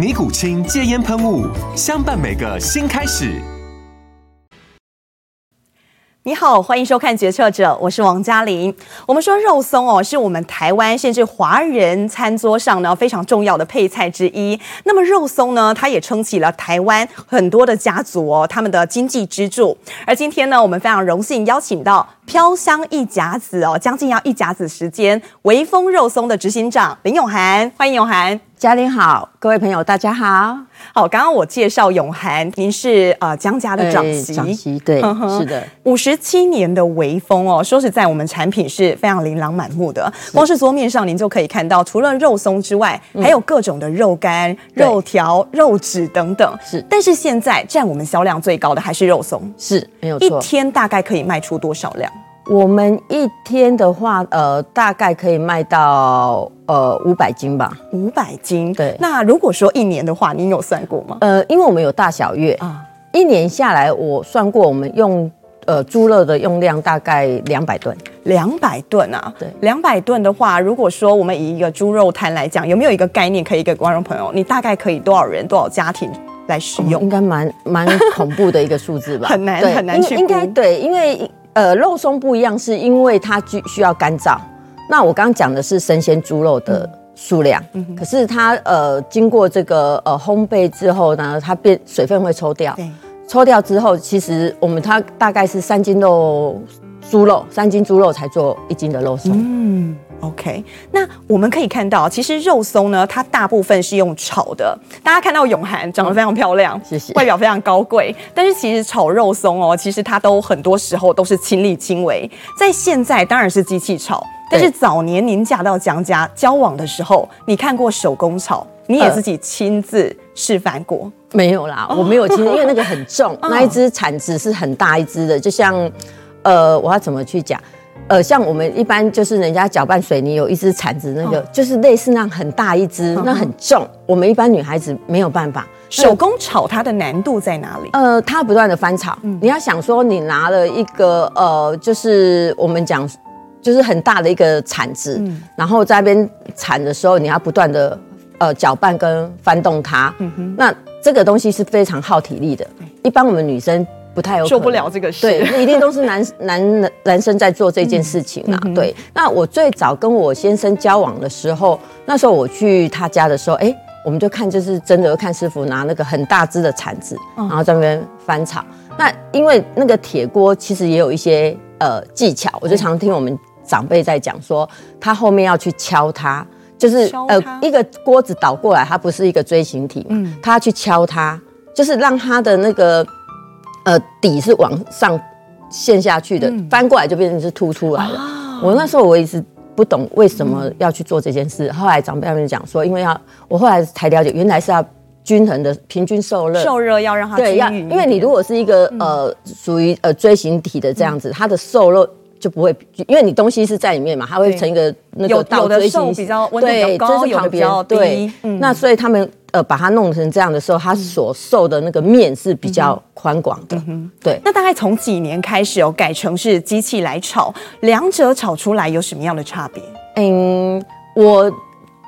尼古清戒烟喷雾，相伴每个新开始。你好，欢迎收看《决策者》，我是王嘉玲。我们说肉松哦，是我们台湾甚至华人餐桌上呢非常重要的配菜之一。那么肉松呢，它也撑起了台湾很多的家族哦，他们的经济支柱。而今天呢，我们非常荣幸邀请到飘香一甲子哦，将近要一甲子时间，微风肉松的执行长林永涵，欢迎永涵。嘉玲好，各位朋友大家好。好，刚刚我介绍永涵，您是呃江家的长媳，长媳对，呵呵是的，五十七年的微风哦。说实在，我们产品是非常琳琅满目的，光是桌面上您就可以看到，除了肉松之外，嗯、还有各种的肉干、肉条、肉纸等等。是，但是现在占我们销量最高的还是肉松，是没有错。一天大概可以卖出多少量？我们一天的话，呃，大概可以卖到呃五百斤吧。五百斤，对。那如果说一年的话，您有算过吗？呃，因为我们有大小月啊，一年下来我算过，我们用呃猪肉的用量大概两百吨。两百吨啊，对。两百吨的话，如果说我们以一个猪肉摊来讲，有没有一个概念可以给观众朋友？你大概可以多少人、多少家庭来使用？应该蛮蛮恐怖的一个数字吧？很难很难去估。应该对，因为。呃，肉松不一样，是因为它需需要干燥。那我刚刚讲的是生鲜猪肉的数量，可是它呃经过这个呃烘焙之后呢，它变水分会抽掉。抽掉之后，其实我们它大概是三斤肉猪肉，三斤猪肉才做一斤的肉松。嗯。OK，那我们可以看到，其实肉松呢，它大部分是用炒的。大家看到永涵长得非常漂亮，谢谢，外表非常高贵。但是其实炒肉松哦，其实它都很多时候都是亲力亲为。在现在当然是机器炒，但是早年您嫁到江家交往的时候，你看过手工炒，你也自己亲自示范过？呃，没有啦，我没有亲，因为那个很重，那一只铲子是很大一只的，就像呃，我要怎么去讲？呃，像我们一般就是人家搅拌水泥有一只铲子，那个、哦、就是类似那样很大一只，嗯、那很重。我们一般女孩子没有办法手工炒，它的难度在哪里？呃，它不断的翻炒。嗯、你要想说，你拿了一个呃，就是我们讲就是很大的一个铲子，嗯、然后在那边铲的时候，你要不断的呃搅拌跟翻动它。那这个东西是非常耗体力的。一般我们女生。不太有做不了这个事，对，那一定都是男 男男生在做这件事情啊。嗯、对，那我最早跟我先生交往的时候，那时候我去他家的时候，哎、欸，我们就看，就是真的看师傅拿那个很大只的铲子，然后在那边翻炒。嗯、那因为那个铁锅其实也有一些呃技巧，我就常听我们长辈在讲说，他后面要去敲它，就是呃一个锅子倒过来，它不是一个锥形体嘛，嗯，他要去敲它，就是让它的那个。呃，底是往上陷下去的，嗯、翻过来就变成是凸出来了。哦、我那时候我一直不懂为什么要去做这件事，嗯、后来长辈他们讲说，因为要我后来才了解，原来是要均衡的平均受热，受热要让它对要，因为你如果是一个、嗯、呃属于呃锥形体的这样子，嗯、它的受热。就不会，因为你东西是在里面嘛，它会成一个那个倒锥形，比较温度比较高，有的比较低。对，嗯、那所以他们呃把它弄成这样的时候，它所受的那个面是比较宽广的。嗯、对。那大概从几年开始哦改成是机器来炒，两者炒出来有什么样的差别？嗯，我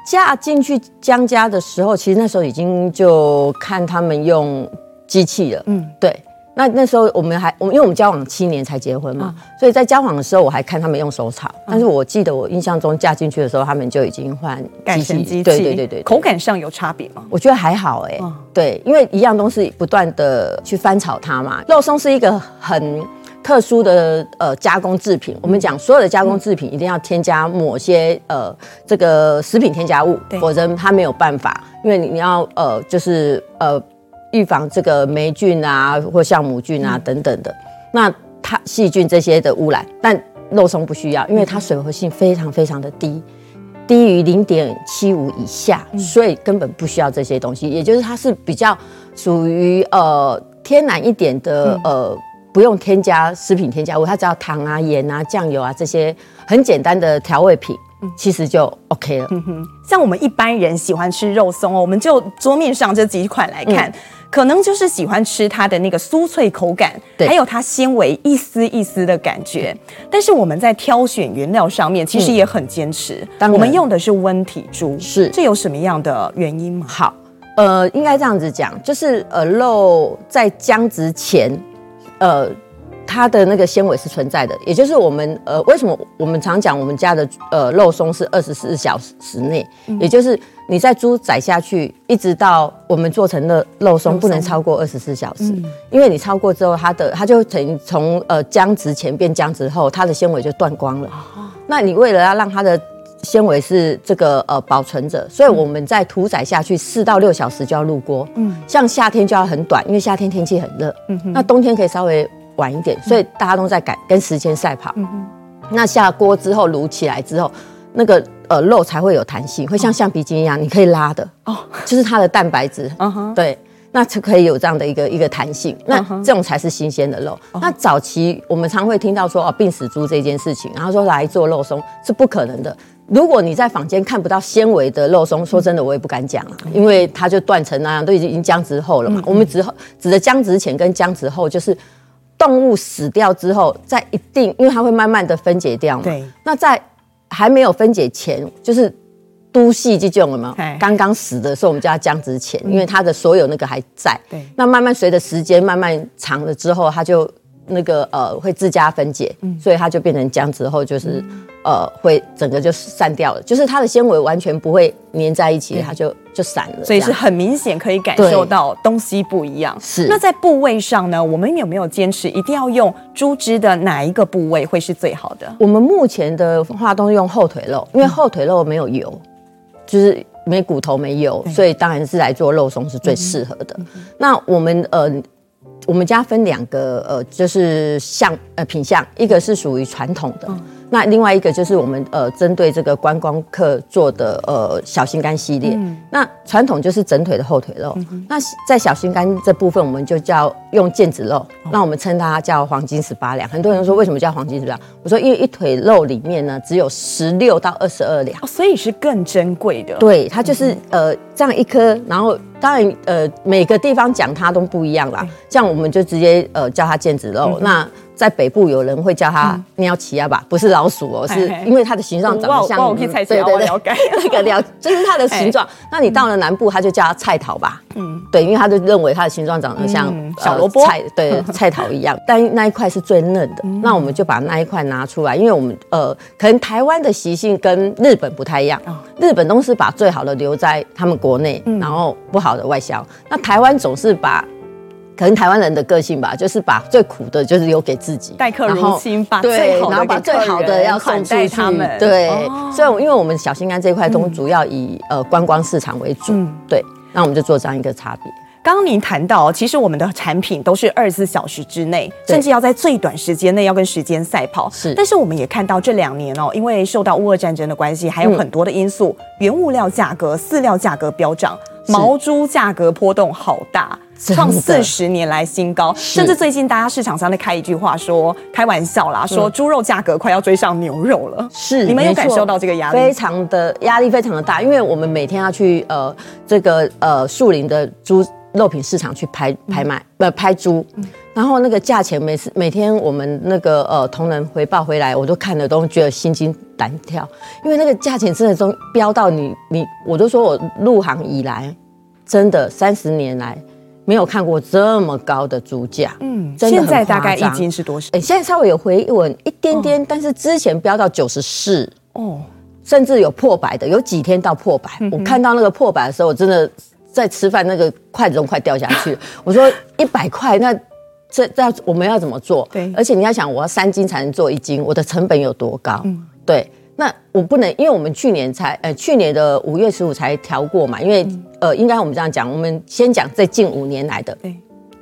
嫁进去江家的时候，其实那时候已经就看他们用机器了。嗯，对。那那时候我们还我们因为我们交往七年才结婚嘛，嗯、所以在交往的时候我还看他们用手炒，嗯、但是我记得我印象中嫁进去的时候，他们就已经换机器，对对对对对，口感上有差别吗？我觉得还好哎、欸，嗯、对，因为一样东西不断的去翻炒它嘛。肉松是一个很特殊的呃加工制品，嗯、我们讲所有的加工制品一定要添加某些呃这个食品添加物，否则它没有办法，因为你要呃就是呃。预防这个霉菌啊，或酵母菌啊等等的，嗯、那它细菌这些的污染，但肉松不需要，因为它水活性非常非常的低，低于零点七五以下，所以根本不需要这些东西。也就是它是比较属于呃天然一点的呃，不用添加食品添加物，它只要糖啊、盐啊、酱油啊这些很简单的调味品。其实就 OK 了。嗯哼，像我们一般人喜欢吃肉松哦，我们就桌面上这几款来看，嗯、可能就是喜欢吃它的那个酥脆口感，对还有它纤维一丝一丝的感觉。但是我们在挑选原料上面，其实也很坚持。嗯、我们用的是温体猪，是这有什么样的原因吗？好，呃，应该这样子讲，就是呃，肉在僵直前，呃。它的那个纤维是存在的，也就是我们呃，为什么我们常讲我们家的呃肉松是二十四小时内，嗯、也就是你在猪宰下去，一直到我们做成的肉松不能超过二十四小时，嗯、因为你超过之后，它的它就等于从呃僵直前变僵直后，它的纤维就断光了。哦、那你为了要让它的纤维是这个呃保存着，所以我们在屠宰下去四到六小时就要入锅。嗯，像夏天就要很短，因为夏天天气很热。嗯哼，那冬天可以稍微。晚一点，所以大家都在赶跟时间赛跑。嗯、哼那下锅之后卤起来之后，那个呃肉才会有弹性，会像橡皮筋一样，你可以拉的。哦，就是它的蛋白质。嗯哼，对，那就可以有这样的一个一个弹性。那这种才是新鲜的肉。那早期我们常会听到说哦病死猪这件事情，然后说来做肉松是不可能的。如果你在坊间看不到纤维的肉松，说真的我也不敢讲啊，因为它就断成那样，都已经僵直后了嘛。我们指指的僵直前跟僵直后就是。动物死掉之后，在一定，因为它会慢慢的分解掉嘛。对。那在还没有分解前，就是都系这种了嘛。刚刚死的时候，我们叫它僵直前，因为它的所有那个还在。对。那慢慢随着时间慢慢长了之后，它就那个呃会自家分解，所以它就变成浆之后就是。呃，会整个就散掉了，就是它的纤维完全不会粘在一起，它就就散了，所以是很明显可以感受到东西不一样。是。那在部位上呢，我们有没有坚持一定要用猪脂的哪一个部位会是最好的？我们目前的话都用后腿肉，因为后腿肉没有油，就是没骨头没油，所以当然是来做肉松是最适合的。那我们呃。我们家分两个，呃，就是像呃品项，一个是属于传统的，嗯、那另外一个就是我们呃针对这个观光客做的呃小心肝系列。嗯、那传统就是整腿的后腿肉，嗯、那在小心肝这部分，我们就叫用腱子肉，嗯、那我们称它叫黄金十八两。很多人说为什么叫黄金十八两？我说因为一腿肉里面呢只有十六到二十二两，哦，所以是更珍贵的。对，它就是、嗯、呃这样一颗，然后。当然，呃，每个地方讲它都不一样啦。像我们就直接呃叫它腱子肉。那在北部有人会叫它鸟起鸭吧，不是老鼠哦，是因为它的形状长得像。对对对，那个了 就是它的形状。那你到了南部，它就叫它菜桃吧。嗯，对，因为他就认为它的形状长得像小萝卜菜，对，菜头一样。但那一块是最嫩的，那我们就把那一块拿出来，因为我们呃，可能台湾的习性跟日本不太一样。日本都是把最好的留在他们国内，然后不好的外销。那台湾总是把，可能台湾人的个性吧，就是把最苦的，就是留给自己，待客如亲，把最好，然后把最好的要送出去。对，所以因为我们小心肝这一块都主要以呃观光市场为主，对，那我们就做这样一个差别。刚刚您谈到，其实我们的产品都是二十四小时之内，甚至要在最短时间内要跟时间赛跑。是，但是我们也看到这两年哦，因为受到乌俄战争的关系，还有很多的因素，原物料价格、饲料价格飙涨，毛猪价格波动好大，创四十年来新高。甚至最近大家市场上在开一句话说，开玩笑啦，说猪肉价格快要追上牛肉了。是，你们有感受到这个压力？非常的压力，非常的大，因为我们每天要去呃这个呃树林的猪。肉品市场去拍拍卖，不、嗯、拍猪，然后那个价钱每次每天我们那个呃同仁回报回来，我都看了都觉得心惊胆跳，因为那个价钱真的都飙到你你，我都说我入行以来，真的三十年来没有看过这么高的猪价。嗯，真的现在大概一斤是多少？哎，现在稍微有回稳一点点，哦、但是之前飙到九十四。哦，甚至有破百的，有几天到破百。嗯、我看到那个破百的时候，我真的在吃饭，那个筷子都快掉下去。我说一百块，那这这我们要怎么做？对，而且你要想，我要三斤才能做一斤，我的成本有多高？嗯，对。那我不能，因为我们去年才呃去年的五月十五才调过嘛，因为、嗯、呃应该我们这样讲，我们先讲这近五年来的，对，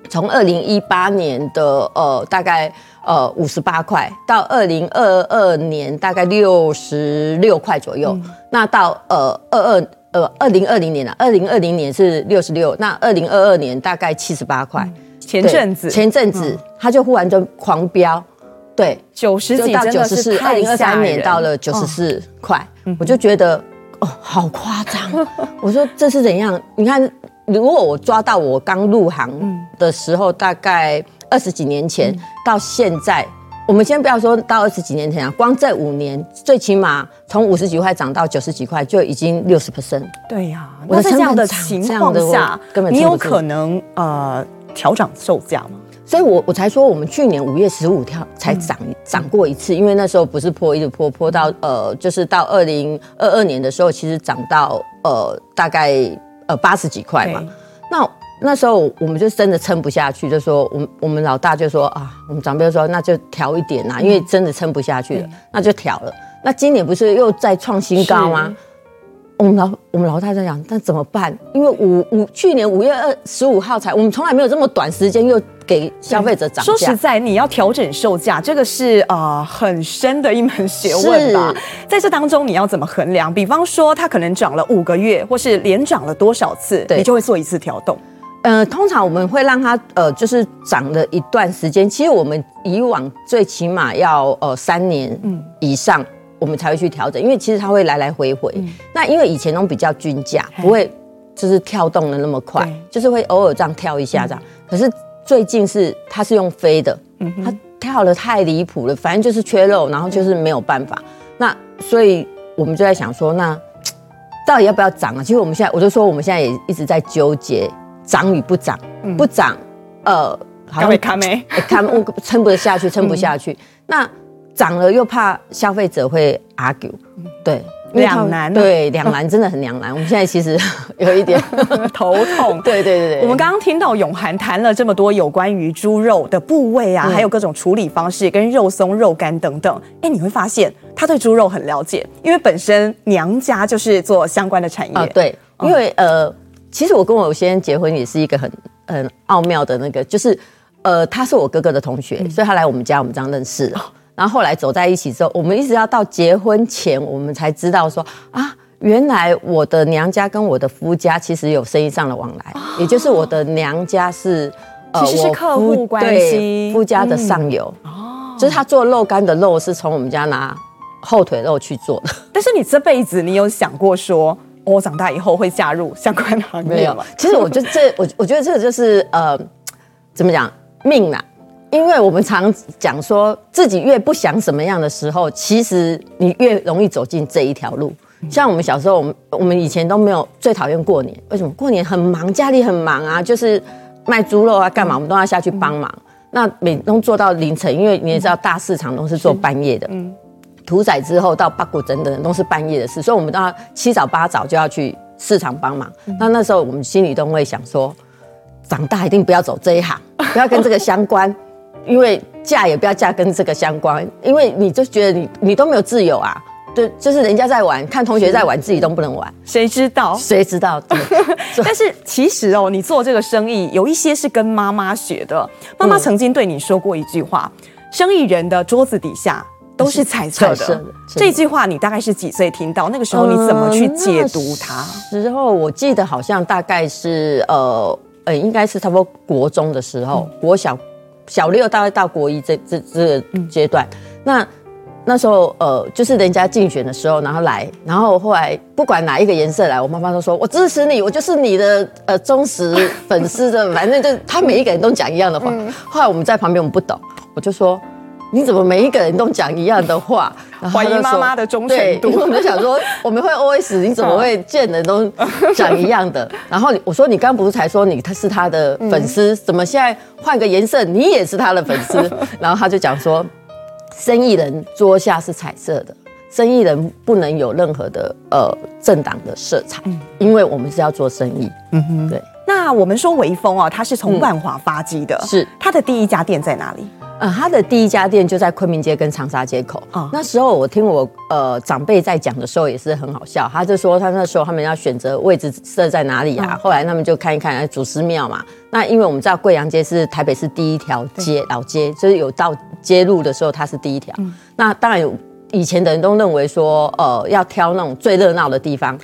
从二零一八年的呃大概呃五十八块到二零二二年大概六十六块左右，嗯、那到呃二二呃二零二零年了，二零二零年是六十六，那二零二二年大概七十八块，前阵子。前阵子它就忽然就狂飙。对，九十几到九十四，二零二三年到了九十四块，哦、我就觉得哦，好夸张。我说这是怎样？你看，如果我抓到我刚入行的时候，大概二十几年前、嗯、到现在，我们先不要说到二十几年前啊，光这五年，最起码从五十几块涨到九十几块，就已经六十 percent。对呀、啊，那在这样的情况下，根本你有可能呃调涨售价吗？所以我，我我才说，我们去年五月十五条才涨涨过一次，因为那时候不是破，一直破破到呃，就是到二零二二年的时候，其实涨到呃大概呃八十几块嘛。那那时候我们就真的撑不下去，就说我们我们老大就说啊，我们长辈说那就调一点呐，因为真的撑不下去了，那就调了。那今年不是又再创新高吗？我们老我们老大在讲，那怎么办？因为五五去年五月二十五号才，我们从来没有这么短时间又给消费者涨价。说实在，你要调整售价，这个是啊、呃、很深的一门学问吧？在这当中，你要怎么衡量？比方说，它可能涨了五个月，或是连涨了多少次，对你就会做一次调动。呃，通常我们会让它呃，就是涨了一段时间。其实我们以往最起码要呃三年以上。嗯我们才会去调整，因为其实它会来来回回。嗯、那因为以前都比较均价，不会就是跳动的那么快，就是会偶尔这样跳一下这样。嗯、可是最近是它是用飞的，嗯、它跳的太离谱了，反正就是缺肉，然后就是没有办法。嗯、那所以我们就在想说，那到底要不要涨啊？其实我们现在，我就说我们现在也一直在纠结涨与不涨，嗯、不涨，呃，好像卡没卡没，撑不下去，撑不下去。嗯、那涨了又怕消费者会 argue，对，两难，对，两难真的很两难。我们现在其实 有一点 头痛。对对对对。我们刚刚听到永涵谈了这么多有关于猪肉的部位啊，还有各种处理方式，跟肉松、肉干等等。哎，你会发现他对猪肉很了解，因为本身娘家就是做相关的产业。啊，对，因为呃，其实我跟我先生结婚也是一个很很奥妙的那个，就是呃，他是我哥哥的同学，所以他来我们家，我们这样认识。然后后来走在一起之后，我们一直要到结婚前，我们才知道说啊，原来我的娘家跟我的夫家其实有生意上的往来，哦、也就是我的娘家是呃，其实是客户关系，夫家的上游。哦，就是他做肉干的肉是从我们家拿后腿肉去做的。但是你这辈子你有想过说，我长大以后会加入相关行业吗？没有。其实我觉得这我我觉得这个就是呃，怎么讲命啊。因为我们常讲说，自己越不想什么样的时候，其实你越容易走进这一条路。像我们小时候，我们我们以前都没有最讨厌过年，为什么？过年很忙，家里很忙啊，就是卖猪肉啊，干嘛，我们都要下去帮忙。那每都做到凌晨，因为你也知道，大市场都是做半夜的。嗯。屠宰之后到八股等等都是半夜的事，所以我们都要七早八早就要去市场帮忙。那那时候我们心里都会想说，长大一定不要走这一行，不要跟这个相关。因为嫁也不要嫁跟这个相关，因为你就觉得你你都没有自由啊，对，就是人家在玩，看同学在玩，自己都不能玩，谁知道？谁知道？对。但是其实哦，你做这个生意有一些是跟妈妈学的，妈妈曾经对你说过一句话：嗯、生意人的桌子底下都是彩色的。这句话你大概是几岁听到？那个时候你怎么去解读它？时候我记得好像大概是呃呃，应该是差不多国中的时候，国小。小六大概到国一这这这个阶段，嗯、那那时候呃，就是人家竞选的时候，然后来，然后后来不管哪一个颜色来，我妈妈都说我支持你，我就是你的呃忠实粉丝的，反正就他每一个人都讲一样的话。嗯、后来我们在旁边，我们不懂，我就说你怎么每一个人都讲一样的话？怀疑妈妈的忠诚度。我们就想说，我们会 OS，你怎么会见人都讲一样的？然后我说，你刚不是才说你他是他的粉丝，怎么现在换个颜色，你也是他的粉丝？然后他就讲说，生意人桌下是彩色的，生意人不能有任何的呃政党的色彩，因为我们是要做生意。嗯哼，对。那我们说微风啊，它是从万华发迹的，是它的第一家店在哪里？呃，他的第一家店就在昆明街跟长沙街口。哦，那时候我听我呃长辈在讲的时候也是很好笑，他就说他那时候他们要选择位置设在哪里啊？后来他们就看一看祖师庙嘛。那因为我们知道贵阳街是台北市第一条街老街，就是有到街路的时候它是第一条。那当然有以前的人都认为说呃要挑那种最热闹的地方。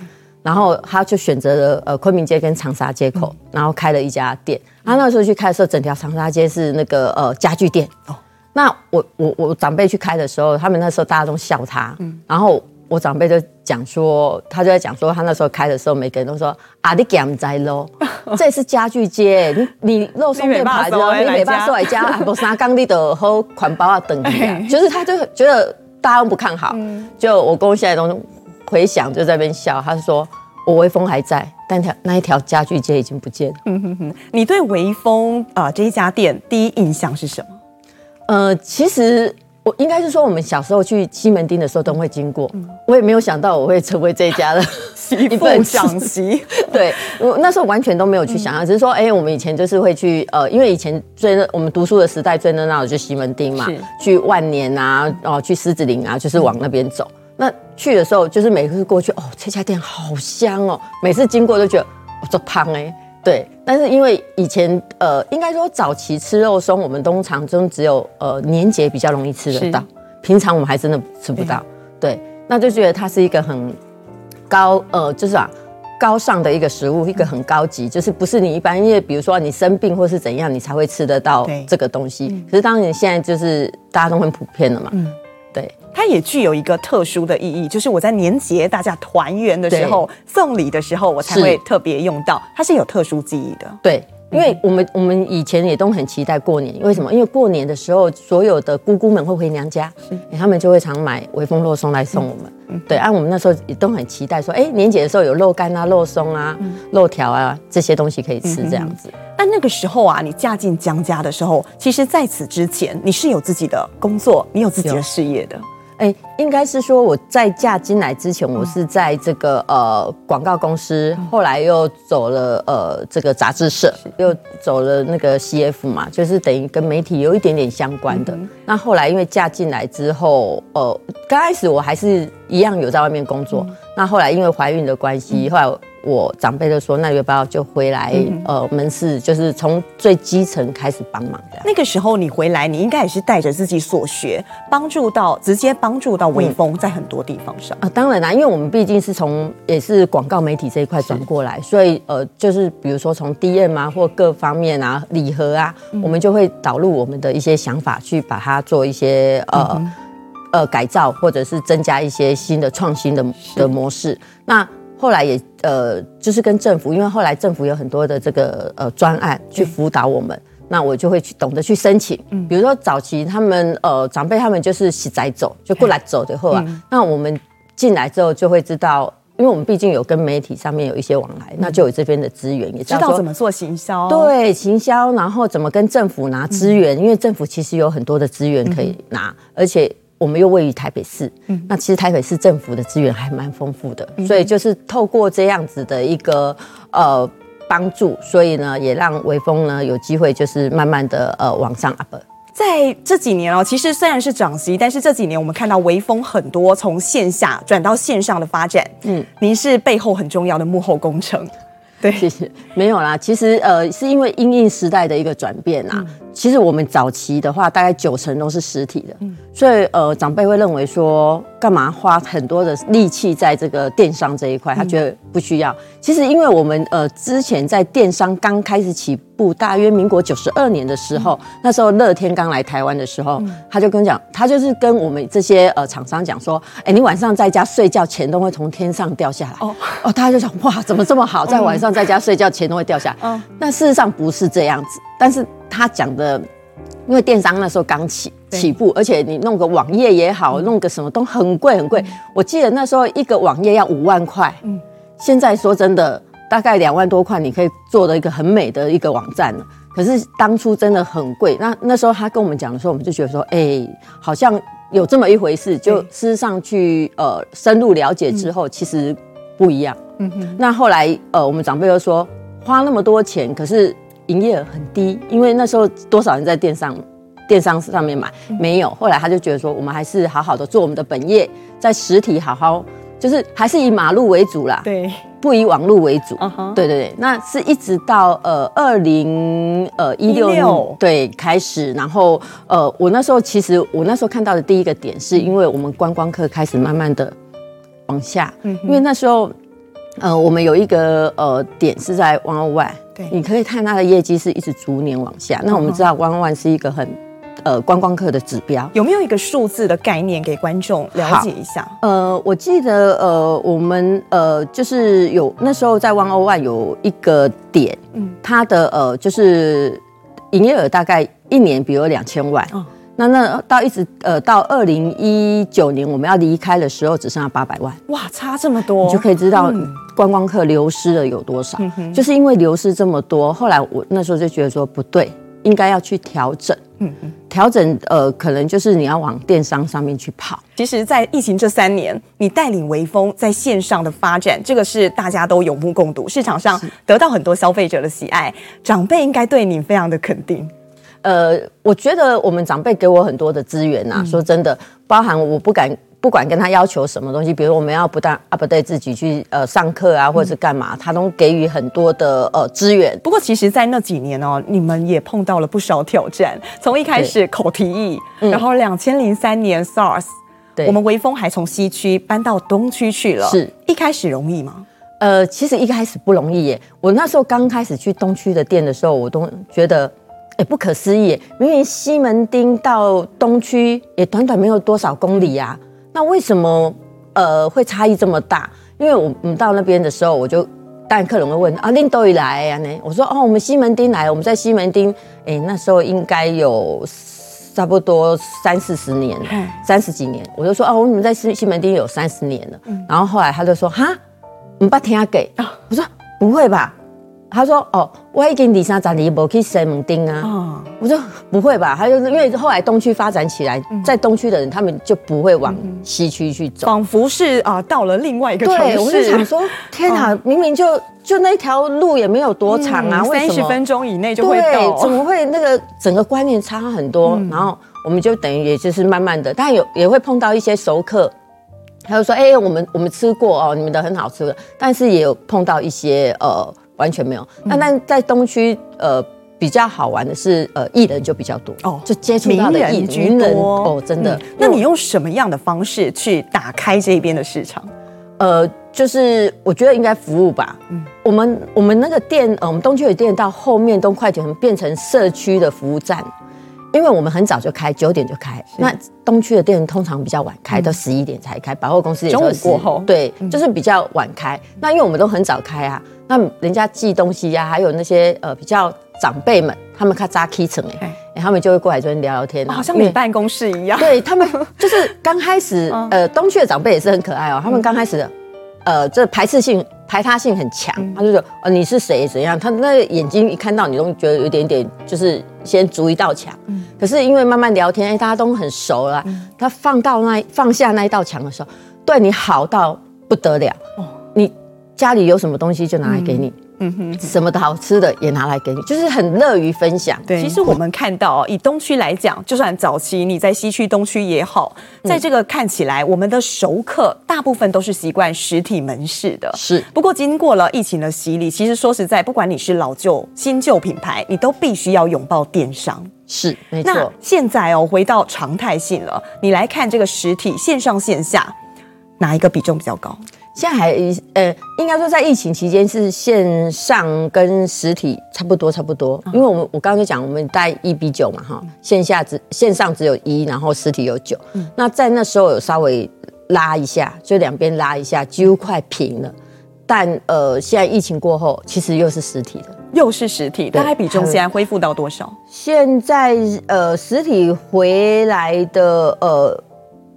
然后他就选择了呃昆明街跟长沙街口，然后开了一家店。他那时候去开的时候，整条长沙街是那个呃家具店。哦，那我我我长辈去开的时候，他们那时候大家都笑他。嗯，然后我长辈就讲说，他就在讲说，他那时候开的时候，每个人都说啊，你敢在喽？这是家具街，你你肉松店牌子，你每把收来家，不三刚你的和款包啊等级，就是他就觉得大家都不看好。就我公现在都。回想就在那边笑，他说我微风还在，但条那一条家具街已经不见了。嗯哼哼，你对微风啊、呃、这一家店第一印象是什么？呃，其实我应该是说，我们小时候去西门町的时候都会经过，嗯、我也没有想到我会成为这一家的媳妇长媳。对，我那时候完全都没有去想象，嗯、只是说，哎、欸，我们以前就是会去，呃，因为以前最热，我们读书的时代最热闹的就是西门町嘛，去万年啊，哦，去狮子林啊，就是往那边走。嗯那去的时候，就是每次过去，哦，这家店好香哦，每次经过都觉得我做胖哎，对。但是因为以前呃，应该说早期吃肉松，我们通常中只有呃年节比较容易吃得到，平常我们还真的吃不到。对，对，那就觉得它是一个很高呃，就是啊高尚的一个食物，一个很高级，就是不是你一般，因为比如说你生病或是怎样，你才会吃得到这个东西。可是当你现在就是大家都很普遍了嘛。它也具有一个特殊的意义，就是我在年节大家团圆的时候送礼的时候，我才会特别用到，它是有特殊记忆的。对，因为我们我们以前也都很期待过年，为什么？因为过年的时候，所有的姑姑们会回娘家，他们就会常买微风肉松来送我们。嗯、对，按、啊、我们那时候也都很期待说，哎，年节的时候有肉干啊、肉松啊、嗯、肉条啊这些东西可以吃，这样子。但那个时候啊，你嫁进江家的时候，其实在此之前，你是有自己的工作，你有自己的事业的。哎，应该是说我在嫁进来之前，我是在这个呃广告公司，后来又走了呃这个杂志社，又走了那个 CF 嘛，就是等于跟媒体有一点点相关的。那后来因为嫁进来之后，呃，刚开始我还是一样有在外面工作，那后来因为怀孕的关系，后来。我长辈就说：“那要不要就回来？嗯、呃，门市就是从最基层开始帮忙的。那个时候你回来，你应该也是带着自己所学，帮助到直接帮助到微风在很多地方上。啊、嗯呃，当然啦，因为我们毕竟是从也是广告媒体这一块转过来，所以呃，就是比如说从 DM 啊或各方面啊礼盒啊，嗯、我们就会导入我们的一些想法去把它做一些呃、嗯、呃改造，或者是增加一些新的创新的的模式。那后来也呃，就是跟政府，因为后来政府有很多的这个呃专案去辅导我们，嗯、那我就会去懂得去申请。嗯，比如说早期他们呃长辈他们就是洗仔走就过来走的后啊，嗯、那我们进来之后就会知道，因为我们毕竟有跟媒体上面有一些往来，嗯、那就有这边的资源，也知道，知道怎么做行销。对，行销，然后怎么跟政府拿资源，嗯、因为政府其实有很多的资源可以拿，嗯、而且。我们又位于台北市，嗯，那其实台北市政府的资源还蛮丰富的，嗯、所以就是透过这样子的一个呃帮助，所以呢，也让微风呢有机会就是慢慢的呃往上 up。在这几年哦，其实虽然是涨息，但是这几年我们看到微风很多从线下转到线上的发展，嗯，您是背后很重要的幕后工程。对，谢谢。没有啦，其实呃，是因为因应时代的一个转变啊。嗯、其实我们早期的话，大概九成都是实体的，嗯、所以呃，长辈会认为说，干嘛花很多的力气在这个电商这一块？他觉得不需要。嗯、其实，因为我们呃之前在电商刚开始起步，大约民国九十二年的时候，嗯、那时候乐天刚来台湾的时候，嗯、他就跟讲，他就是跟我们这些呃厂商讲说，哎，你晚上在家睡觉，钱都会从天上掉下来。哦哦，大家就想，哇，怎么这么好，在晚上在家睡觉，钱都会掉下来。嗯，但事实上不是这样子。但是他讲的，因为电商那时候刚起。起步，而且你弄个网页也好，弄个什么都很贵很贵。我记得那时候一个网页要五万块，嗯，现在说真的，大概两万多块，你可以做的一个很美的一个网站了。可是当初真的很贵。那那时候他跟我们讲的时候，我们就觉得说，哎、欸，好像有这么一回事。就事实上去呃深入了解之后，其实不一样。嗯哼。那后来呃，我们长辈又说，花那么多钱，可是营业额很低，因为那时候多少人在电商。电商上面买没有，后来他就觉得说，我们还是好好的做我们的本业，在实体好好，就是还是以马路为主啦，对，不以网路为主。Uh huh. 对对对，那是一直到呃二零呃一六年对开始，然后呃我那时候其实我那时候看到的第一个点，是因为我们观光客开始慢慢的往下，嗯、因为那时候呃我们有一个呃点是在 One O One，对，你可以看它的业绩是一直逐年往下。Uh. 那我们知道 One One 是一个很呃，观光客的指标。有没有一个数字的概念给观众了解一下？呃，我记得呃，我们呃，就是有那时候在 One O One 有一个点，嗯，它的呃，就是营业额大概一年比如两千万，哦，那那到一直呃到二零一九年我们要离开的时候只剩下八百万，哇，差这么多，你就可以知道观光客流失了有多少。嗯，就是因为流失这么多，后来我那时候就觉得说不对。应该要去调整，嗯嗯，调整，呃，可能就是你要往电商上面去跑。其实，在疫情这三年，你带领微风在线上的发展，这个是大家都有目共睹，市场上得到很多消费者的喜爱，长辈应该对你非常的肯定。呃，我觉得我们长辈给我很多的资源呐、啊，嗯、说真的，包含我不敢。不管跟他要求什么东西，比如我们要不但 update 自己去呃上课啊，或者是干嘛，他都给予很多的呃资源。不过其实，在那几年哦，你们也碰到了不少挑战。从一开始口蹄疫，对然后两千零三年 SARS，对我们微风还从西区搬到东区去了。是一开始容易吗？呃，其实一开始不容易耶。我那时候刚开始去东区的店的时候，我都觉得哎不可思议，明明西门町到东区也短短没有多少公里呀、啊。那为什么呃会差异这么大？因为我们到那边的时候，我就当然客人会问啊，恁都来啊呢？我说哦，我们西门町来，我们在西门町，哎，那时候应该有差不多三四十年，三十几年。我就说哦，我们在西西门町有三十年了。然后后来他就说哈，你不听给？我说不会吧？他说：“哦，我已经离三站你没去西门町啊。哦”我说：“不会吧？”他就是因为后来东区发展起来，嗯、在东区的人他们就不会往西区去走，仿佛是啊到了另外一个城市。对，我就想说，天哪，哦、明明就就那条路也没有多长啊，三十、嗯、分钟以内就会到，对，怎么会那个整个观念差很多？嗯、然后我们就等于也就是慢慢的，但有也会碰到一些熟客，他就说：“哎、欸，我们我们吃过哦，你们的很好吃的。”但是也有碰到一些呃。完全没有。那但在东区，呃，比较好玩的是，呃，艺人就比较多哦，就接触到的艺人居多哦，真的。那你用什么样的方式去打开这边的市场？呃，就是我觉得应该服务吧。嗯，我们我们那个店，呃，我们东区的店到后面东快点变成社区的服务站，因为我们很早就开，九点就开。那东区的店通常比较晚开，到十一点才开。百货公司也是过后，对，就是比较晚开。那因为我们都很早开啊。那人家寄东西呀、啊，还有那些呃比较长辈们，他们看扎 K 层哎，他们就会过来这边聊聊天、啊，好像你办公室一样。对他们就是刚开始，呃，东区的长辈也是很可爱哦。他们刚开始的，呃，这排斥性、排他性很强，他就说，呃，你是谁？怎样？他那个眼睛一看到你，都觉得有点点，就是先筑一道墙。可是因为慢慢聊天，哎，大家都很熟了，他放到那放下那一道墙的时候，对你好到不得了。哦你。家里有什么东西就拿来给你，嗯哼，什么的好吃的也拿来给你，就是很乐于分享。对，其实我们看到，以东区来讲，就算早期你在西区、东区也好，在这个看起来，我们的熟客大部分都是习惯实体门市的。是，不过经过了疫情的洗礼，其实说实在，不管你是老旧、新旧品牌，你都必须要拥抱电商。是，没错。那现在哦，回到常态性了，你来看这个实体、线上、线下，哪一个比重比较高？现在还呃，应该说在疫情期间是线上跟实体差不多差不多，因为我们我刚刚就讲我们带一比九嘛哈，线下只线上只有一，然后实体有九，那在那时候有稍微拉一下，就两边拉一下，几乎快平了。但呃，现在疫情过后，其实又是实体的。又是实体，大概比重现在恢复到多少？现在呃，实体回来的呃，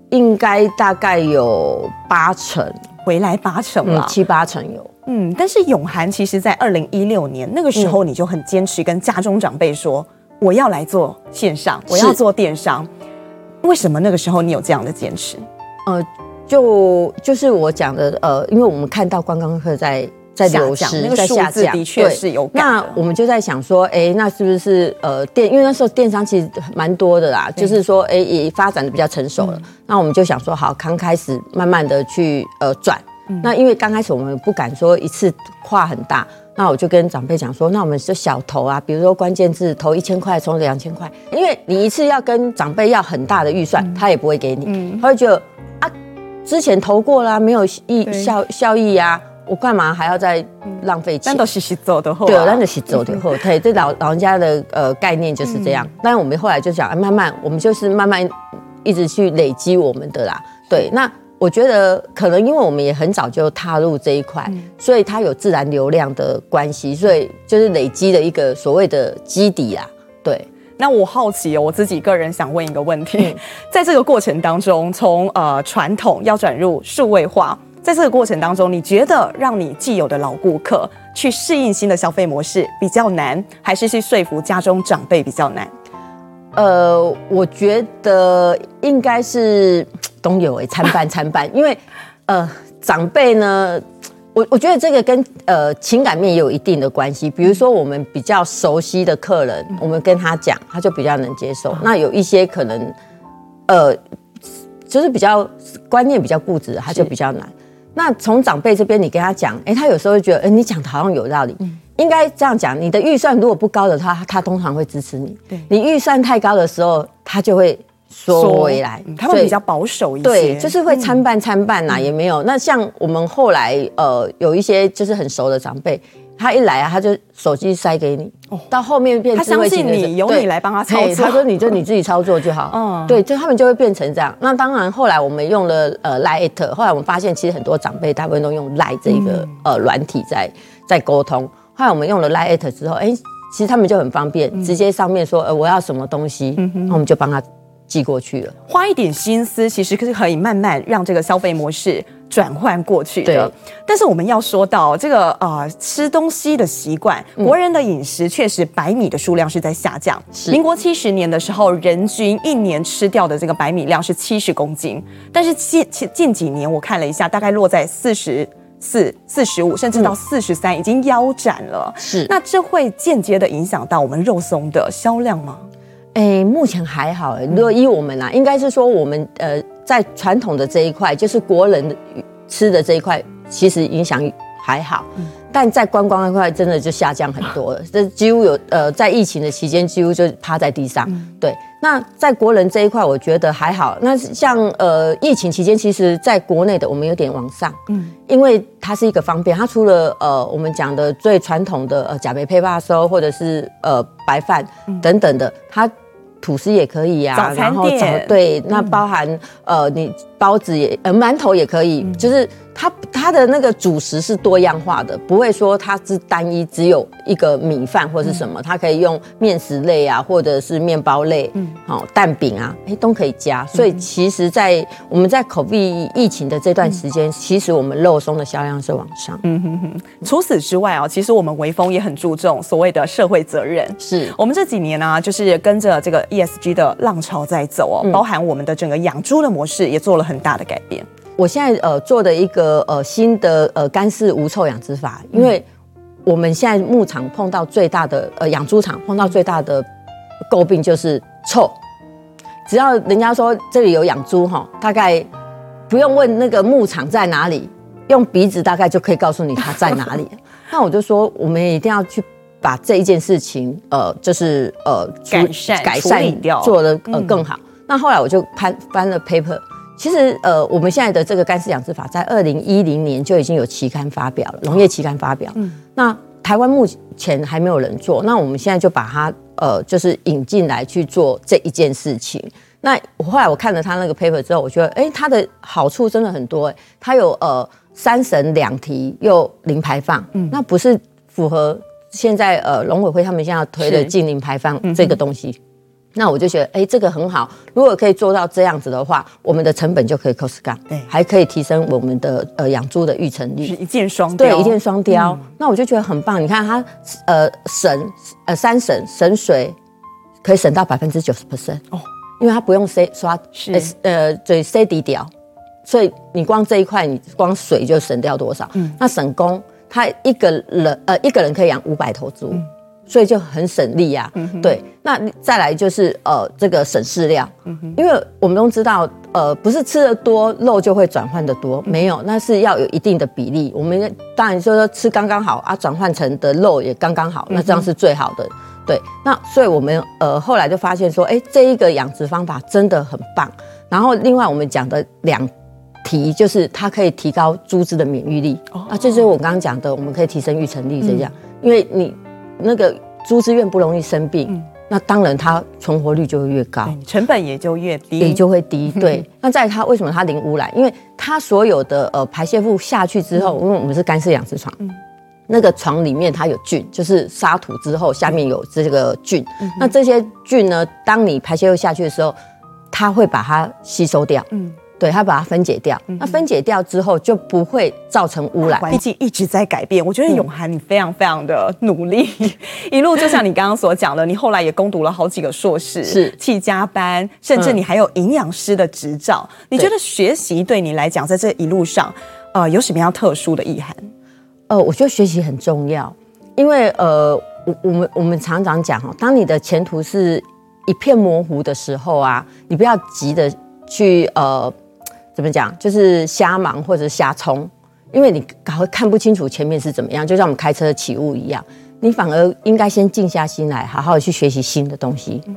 应该大概有八成，回来八成了，嗯，七八成有。嗯，但是永涵其实在二零一六年那个时候，你就很坚持跟家中长辈说，我要来做线上，我要做电商。为什么那个时候你有这样的坚持？呃，就就是我讲的，呃，因为我们看到观光客在在流失，那个数字的确是有。那我们就在想说，哎，那是不是呃电？因为那时候电商其实蛮多的啦，就是说，哎，也发展的比较成熟了。嗯、那我们就想说，好，刚开始慢慢的去呃转。嗯、那因为刚开始我们不敢说一次跨很大。那我就跟长辈讲说，那我们就小投啊，比如说关键字投一千块，充两千块，因为你一次要跟长辈要很大的预算，嗯、他也不会给你，嗯、他会觉得啊，之前投过了，没有益效效益呀、啊，我干嘛还要再浪费钱？那都是是走的后，对，那都是走的后，对，这老老人家的呃概念就是这样。但是我们后来就想，慢慢我们就是慢慢一直去累积我们的啦，对，那。我觉得可能因为我们也很早就踏入这一块，嗯、所以它有自然流量的关系，所以就是累积的一个所谓的基底啊。对，那我好奇哦，我自己个人想问一个问题，嗯、在这个过程当中，从呃传统要转入数位化，在这个过程当中，你觉得让你既有的老顾客去适应新的消费模式比较难，还是去说服家中长辈比较难？呃，我觉得应该是都有诶，参半参半。因为呃，长辈呢，我我觉得这个跟呃情感面也有一定的关系。比如说，我们比较熟悉的客人，我们跟他讲，他就比较能接受。那有一些可能，呃，就是比较观念比较固执，他就比较难。那从长辈这边，你跟他讲，哎，他有时候会觉得，哎，你讲的好像有道理。应该这样讲，你的预算如果不高的话，他通常会支持你。对，你预算太高的时候，他就会缩回来。他会比较保守一些，对，就是会参半参半呐，也没有。那像我们后来呃有一些就是很熟的长辈，他一来啊，他就手机塞给你，到后面变成他相信你，由你来帮他操作。他说你就你自己操作就好。嗯，对，就他们就会变成这样。那当然后来我们用了呃 Line，后来我们发现其实很多长辈大部分都用 Lite 这个呃软体在在沟通。后来我们用了 Line@ 之后，哎，其实他们就很方便，直接上面说，呃，我要什么东西，那我们就帮他寄过去了。花一点心思，其实是可以慢慢让这个消费模式转换过去的。但是我们要说到这个呃吃东西的习惯，国人的饮食确实白米的数量是在下降。是。民国七十年的时候，人均一年吃掉的这个白米量是七十公斤，但是近近近几年我看了一下，大概落在四十。四四十五，甚至到四十三，已经腰斩了。是，那这会间接的影响到我们肉松的销量吗？哎、欸，目前还好。如果依我们啊，应该是说我们呃，在传统的这一块，就是国人吃的这一块，其实影响还好。嗯但在观光那块真的就下降很多了，这几乎有呃，在疫情的期间几乎就趴在地上。对，那在国人这一块，我觉得还好。那像呃疫情期间，其实在国内的我们有点往上，嗯，因为它是一个方便，它除了呃我们讲的最传统的呃假杯配发收或者是呃白饭等等的，它吐司也可以啊，然后对，那包含呃你包子也呃馒头也可以，就是。它它的那个主食是多样化的，不会说它是单一只有一个米饭或是什么，它可以用面食类啊，或者是面包类，嗯，好蛋饼啊，哎都可以加。所以其实，在我们在 COVID 疫情的这段时间，其实我们肉松的销量是往上。嗯哼哼。除此之外啊，其实我们微风也很注重所谓的社会责任。是我们这几年呢，就是跟着这个 ESG 的浪潮在走哦，包含我们的整个养猪的模式也做了很大的改变。我现在呃做的一个呃新的呃干式无臭养殖法，因为我们现在牧场碰到最大的呃养猪场碰到最大的诟病就是臭，只要人家说这里有养猪哈，大概不用问那个牧场在哪里，用鼻子大概就可以告诉你它在哪里。那我就说我们一定要去把这一件事情呃就是呃改善改善掉，做的呃更好。那后来我就翻翻了 paper。其实，呃，我们现在的这个干式养殖法在二零一零年就已经有期刊发表了，农业期刊发表。嗯，那台湾目前还没有人做，那我们现在就把它，呃，就是引进来去做这一件事情。那我后来我看了他那个 paper 之后，我觉得，哎，它的好处真的很多，哎，它有呃三省两提又零排放，嗯，那不是符合现在呃农委会他们现在要推的近零排放这个东西。那我就觉得，哎、欸，这个很好。如果可以做到这样子的话，我们的成本就可以 cost down，对，还可以提升我们的呃养猪的育成率，是一箭双雕，对，一箭双雕。嗯、那我就觉得很棒。你看它，呃，省呃三省省水可以省到百分之九十 percent 哦，因为它不用 C 刷是呃对 C 底掉，所以你光这一块，你光水就省掉多少？嗯，那省工，他一个人呃一个人可以养五百头猪。嗯所以就很省力呀、啊，嗯、对。那再来就是呃，这个省饲料，嗯、因为我们都知道，呃，不是吃的多肉就会转换的多，没有，那是要有一定的比例。我们当然就说吃刚刚好啊，转换成的肉也刚刚好，那这样是最好的。嗯、对，那所以我们呃后来就发现说，哎、欸，这一个养殖方法真的很棒。然后另外我们讲的两题就是它可以提高猪只的免疫力，哦、啊，这就是我刚刚讲的，我们可以提升育成率这样，嗯、因为你。那个猪只越不容易生病，嗯、那当然它存活率就会越高，成本也就越低，也就会低。对，那在它为什么它零污染？因为它所有的呃排泄物下去之后，嗯、因为我们是干式养殖床，嗯、那个床里面它有菌，就是沙土之后下面有这个菌，嗯、那这些菌呢，当你排泄物下去的时候，它会把它吸收掉。嗯。对，它把它分解掉，那分解掉之后就不会造成污染。毕竟一直在改变，我觉得永涵你非常非常的努力，嗯、一路就像你刚刚所讲的，你后来也攻读了好几个硕士，是去加班，甚至你还有营养师的执照。嗯、你觉得学习对你来讲，在这一路上，呃，有什么样特殊的意涵？呃，我觉得学习很重要，因为呃，我我们我们常常讲哈，当你的前途是一片模糊的时候啊，你不要急着去呃。怎么讲？就是瞎忙或者瞎冲，因为你搞会看不清楚前面是怎么样，就像我们开车起雾一样，你反而应该先静下心来，好好的去学习新的东西。嗯、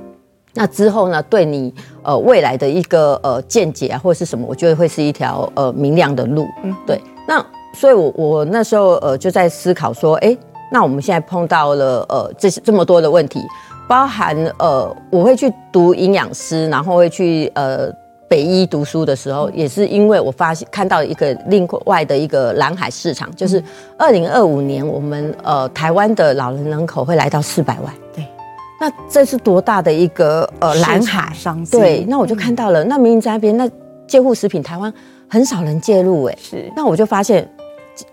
那之后呢，对你呃未来的一个呃见解啊，或者是什么，我觉得会是一条呃明亮的路。嗯，对。那所以我，我我那时候呃就在思考说，哎，那我们现在碰到了呃这这么多的问题，包含呃我会去读营养师，然后会去呃。北医读书的时候，也是因为我发现看到一个另外的一个蓝海市场，就是二零二五年我们呃台湾的老人人口会来到四百万。对，那这是多大的一个呃蓝海商？对，那我就看到了，那明明在那边，那介护食品台湾很少人介入，哎，是，那我就发现，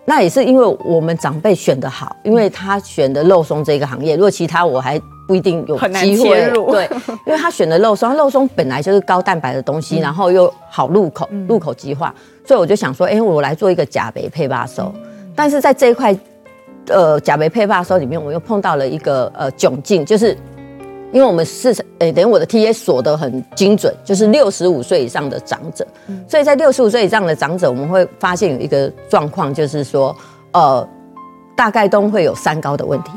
那也是因为我们长辈选的好，因为他选的肉松这个行业，如果其他我还。不一定有机会，对，因为他选的肉松，肉松本来就是高蛋白的东西，嗯、然后又好入口，入口即化，所以我就想说，哎、欸，我来做一个甲肥配巴收。嗯、但是在这一块，呃，甲肥配巴收里面，我又碰到了一个呃窘境，就是因为我们是，哎、欸，等于我的 TA 锁得很精准，就是六十五岁以上的长者，嗯、所以在六十五岁以上的长者，我们会发现有一个状况，就是说，呃，大概都会有三高的问题。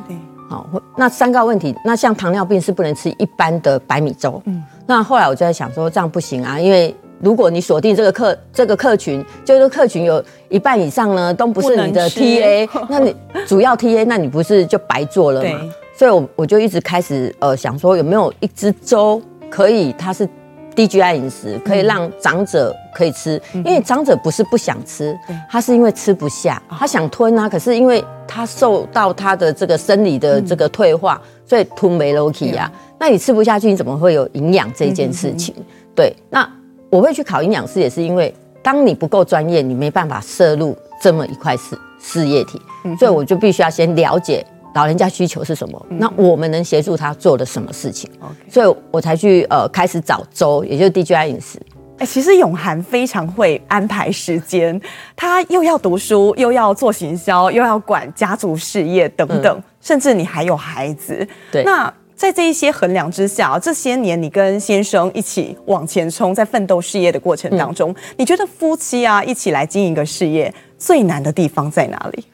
好，那三高问题，那像糖尿病是不能吃一般的白米粥。嗯，那后来我就在想说，这样不行啊，因为如果你锁定这个客这个客群，就是客群有一半以上呢都不是你的 TA，那你主要 TA，那你不是就白做了吗？所以我我就一直开始呃想说，有没有一支粥可以它是。低 GI 饮食可以让长者可以吃，因为长者不是不想吃，他是因为吃不下，他想吞啊，可是因为他受到他的这个生理的这个退化，所以吞没了体呀。那你吃不下去，你怎么会有营养这件事情？对，那我会去考营养师，也是因为当你不够专业，你没办法摄入这么一块事事业体，所以我就必须要先了解。老人家需求是什么？那我们能协助他做的什么事情.所以我才去呃开始找粥，也就是 DGI 饮食。哎、欸，其实永涵非常会安排时间，他又要读书，又要做行销，又要管家族事业等等，嗯、甚至你还有孩子。对，那在这一些衡量之下，这些年你跟先生一起往前冲，在奋斗事业的过程当中，嗯、你觉得夫妻啊一起来经营一个事业最难的地方在哪里？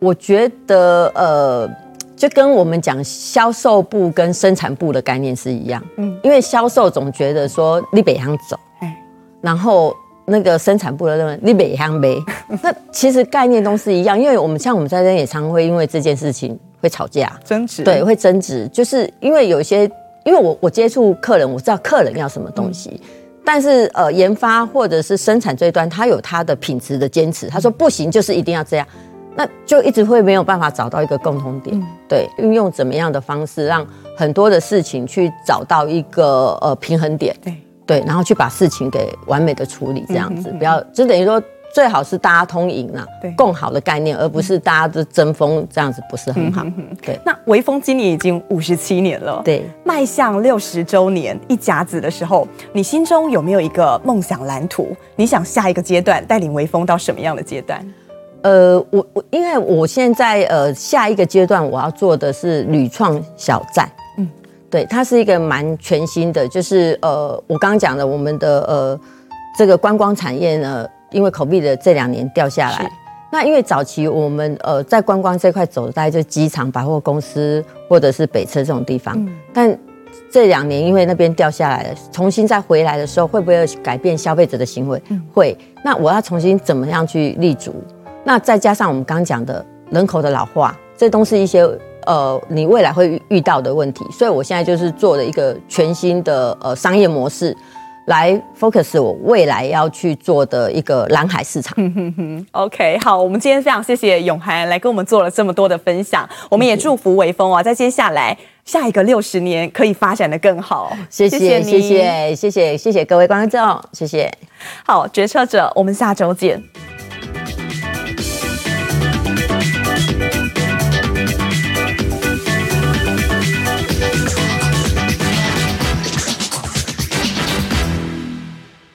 我觉得，呃，就跟我们讲销售部跟生产部的概念是一样，嗯，因为销售总觉得说你北向走，嗯，然后那个生产部的认为你北向呗，那其实概念都是一样，因为我们像我们在这也常会因为这件事情会吵架，争执，对，会争执，就是因为有一些，因为我我接触客人，我知道客人要什么东西，嗯、但是呃，研发或者是生产这一端，他有他的品质的坚持，他说不行，就是一定要这样。那就一直会没有办法找到一个共同点。嗯、对，运用怎么样的方式让很多的事情去找到一个呃平衡点。对对，然后去把事情给完美的处理，这样子，不要就等于说。最好是大家通赢啊，对，共好的概念，而不是大家的争锋，这样子不是很好。嗯、哼哼对，那微风今年已经五十七年了，对，迈向六十周年一甲子的时候，你心中有没有一个梦想蓝图？你想下一个阶段带领微风到什么样的阶段？呃，我我因为我现在呃下一个阶段我要做的是旅创小站，嗯，对，它是一个蛮全新的，就是呃我刚刚讲的我们的呃这个观光产业呢。因为 COVID 的这两年掉下来，那因为早期我们呃在观光这块走的大概就机场、百货公司或者是北车这种地方，嗯、但这两年因为那边掉下来了，重新再回来的时候，会不会改变消费者的行为？嗯、会。那我要重新怎么样去立足？那再加上我们刚刚讲的人口的老化，这都是一些呃你未来会遇到的问题。所以我现在就是做了一个全新的呃商业模式。来 focus 我未来要去做的一个蓝海市场。OK，好，我们今天非常谢谢永涵来跟我们做了这么多的分享。我们也祝福微风啊，在接下来下一个六十年可以发展的更好。谢谢，谢谢，谢谢，谢谢各位观众，谢谢。好，决策者，我们下周见。